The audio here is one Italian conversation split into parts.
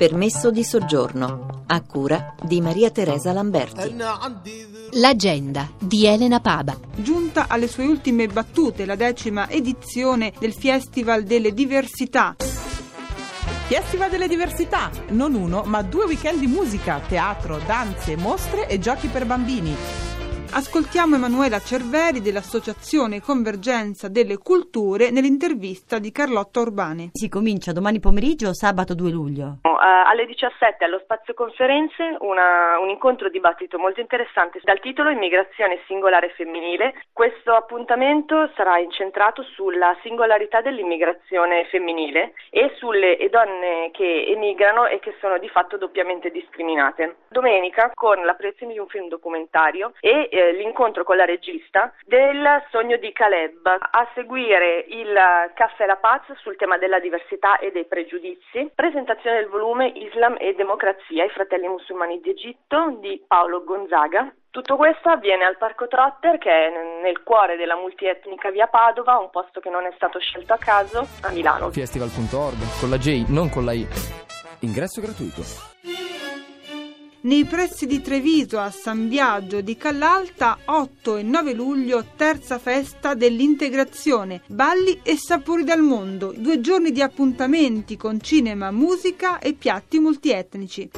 Permesso di soggiorno a cura di Maria Teresa Lamberti. L'agenda di Elena Paba. Giunta alle sue ultime battute la decima edizione del Festival delle Diversità. Festival delle Diversità, non uno ma due weekend di musica, teatro, danze, mostre e giochi per bambini. Ascoltiamo Emanuela Cerveri dell'Associazione Convergenza delle Culture nell'intervista di Carlotta Urbani. Si comincia domani pomeriggio, sabato 2 luglio. Uh, alle 17 allo Spazio Conferenze una, un incontro dibattito molto interessante dal titolo Immigrazione singolare femminile. Questo appuntamento sarà incentrato sulla singolarità dell'immigrazione femminile e sulle donne che emigrano e che sono di fatto doppiamente discriminate. Domenica con la proiezione di un film documentario e eh, l'incontro con la regista del Sogno di Caleb. A seguire il Caffè La Paz sul tema della diversità e dei pregiudizi, presentazione del volume Islam e Democrazia, i fratelli musulmani d'Egitto di Paolo Gonzaga. Tutto questo avviene al Parco Trotter che è nel cuore della multietnica via Padova, un posto che non è stato scelto a caso, a Milano. Festival.org, con la J, non con la I. Ingresso gratuito. Nei pressi di Treviso a San Biagio di Callalta 8 e 9 luglio terza festa dell'integrazione, balli e sapori dal mondo, due giorni di appuntamenti con cinema, musica e piatti multietnici.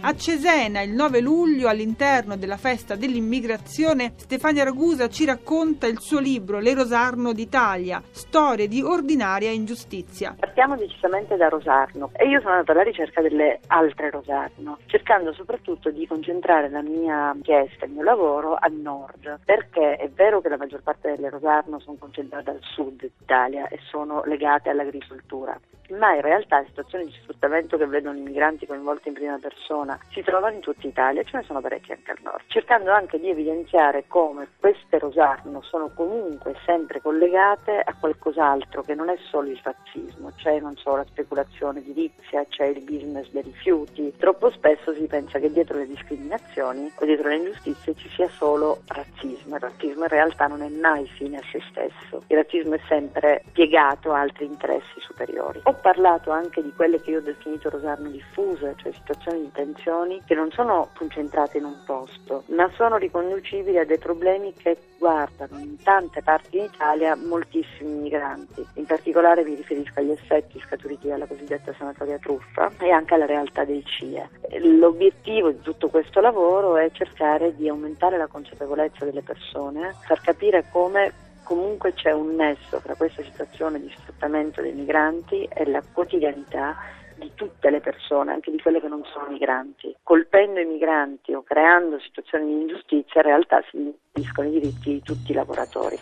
A Cesena, il 9 luglio, all'interno della festa dell'immigrazione, Stefania Ragusa ci racconta il suo libro Le Rosarno d'Italia, storie di ordinaria ingiustizia. Partiamo decisamente da Rosarno e io sono andata alla ricerca delle altre Rosarno, cercando soprattutto di concentrare la mia inchiesta, il mio lavoro a nord, perché è vero che la maggior parte delle Rosarno sono concentrate al sud d'Italia e sono legate all'agricoltura, ma in realtà situazioni di sfruttamento che vedono i migranti coinvolti in prima persona zona si trovano in tutta Italia, ce ne sono parecchie anche al nord, cercando anche di evidenziare come queste Rosarno sono comunque sempre collegate a qualcos'altro che non è solo il razzismo, c'è non solo la speculazione edilizia, c'è il business dei rifiuti. Troppo spesso si pensa che dietro le discriminazioni o dietro le ingiustizie ci sia solo razzismo. Il razzismo in realtà non è mai fine a se stesso, il razzismo è sempre piegato a altri interessi superiori. Ho parlato anche di quelle che io ho definito Rosarno diffuse, cioè situazioni di tensione attenzioni che non sono concentrate in un posto, ma sono riconducibili a dei problemi che guardano in tante parti d'Italia moltissimi migranti. In particolare mi riferisco agli effetti scaturiti dalla cosiddetta sanatoria truffa e anche alla realtà dei CIE. L'obiettivo di tutto questo lavoro è cercare di aumentare la consapevolezza delle persone, far capire come comunque c'è un nesso tra questa situazione di sfruttamento dei migranti e la quotidianità di tutte le persone, anche di quelle che non sono migranti. Colpendo i migranti o creando situazioni di ingiustizia, in realtà si impediscono i diritti di tutti i lavoratori.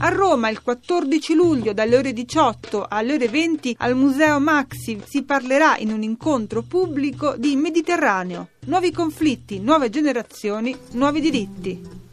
A Roma il 14 luglio dalle ore 18 alle ore 20 al Museo Maxi si parlerà in un incontro pubblico di Mediterraneo, nuovi conflitti, nuove generazioni, nuovi diritti.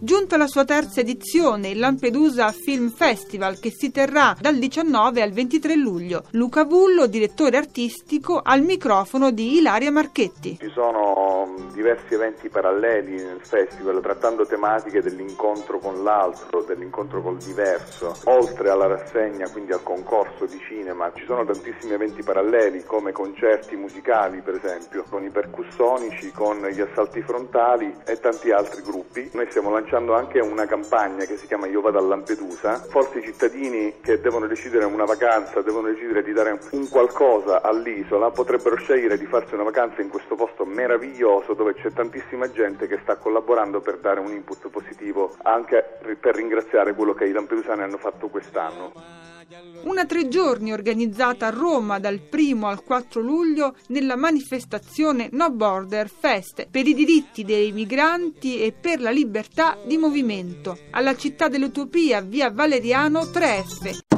Giunto alla sua terza edizione, il Lampedusa Film Festival, che si terrà dal 19 al 23 luglio. Luca Vullo, direttore artistico, al microfono di Ilaria Marchetti. Ci sono diversi eventi paralleli nel festival, trattando tematiche dell'incontro con l'altro, dell'incontro col diverso. Oltre alla rassegna, quindi al concorso di cinema, ci sono tantissimi eventi paralleli, come concerti musicali, per esempio, con i percussonici, con gli assalti frontali e tanti altri gruppi. Noi stiamo lanciando lanciando anche una campagna che si chiama Io vado a Lampedusa. Forse i cittadini che devono decidere una vacanza, devono decidere di dare un qualcosa all'isola, potrebbero scegliere di farsi una vacanza in questo posto meraviglioso dove c'è tantissima gente che sta collaborando per dare un input positivo anche per ringraziare quello che i lampedusani hanno fatto quest'anno. Una tre giorni organizzata a Roma dal 1 al 4 luglio nella manifestazione No Border Fest per i diritti dei migranti e per la libertà di movimento alla città dell'Utopia via Valeriano 3F.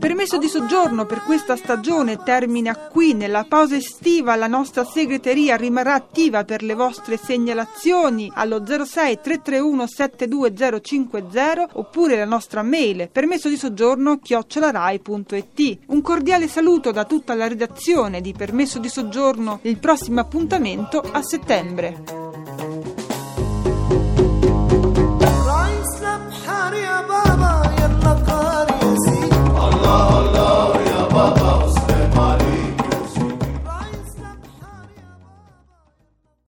Permesso di soggiorno per questa stagione termina qui. Nella pausa estiva la nostra segreteria rimarrà attiva per le vostre segnalazioni allo 06 331 72050 oppure la nostra mail permesso di soggiorno chiocciolarai.it. Un cordiale saluto da tutta la redazione di Permesso di soggiorno. Il prossimo appuntamento a settembre.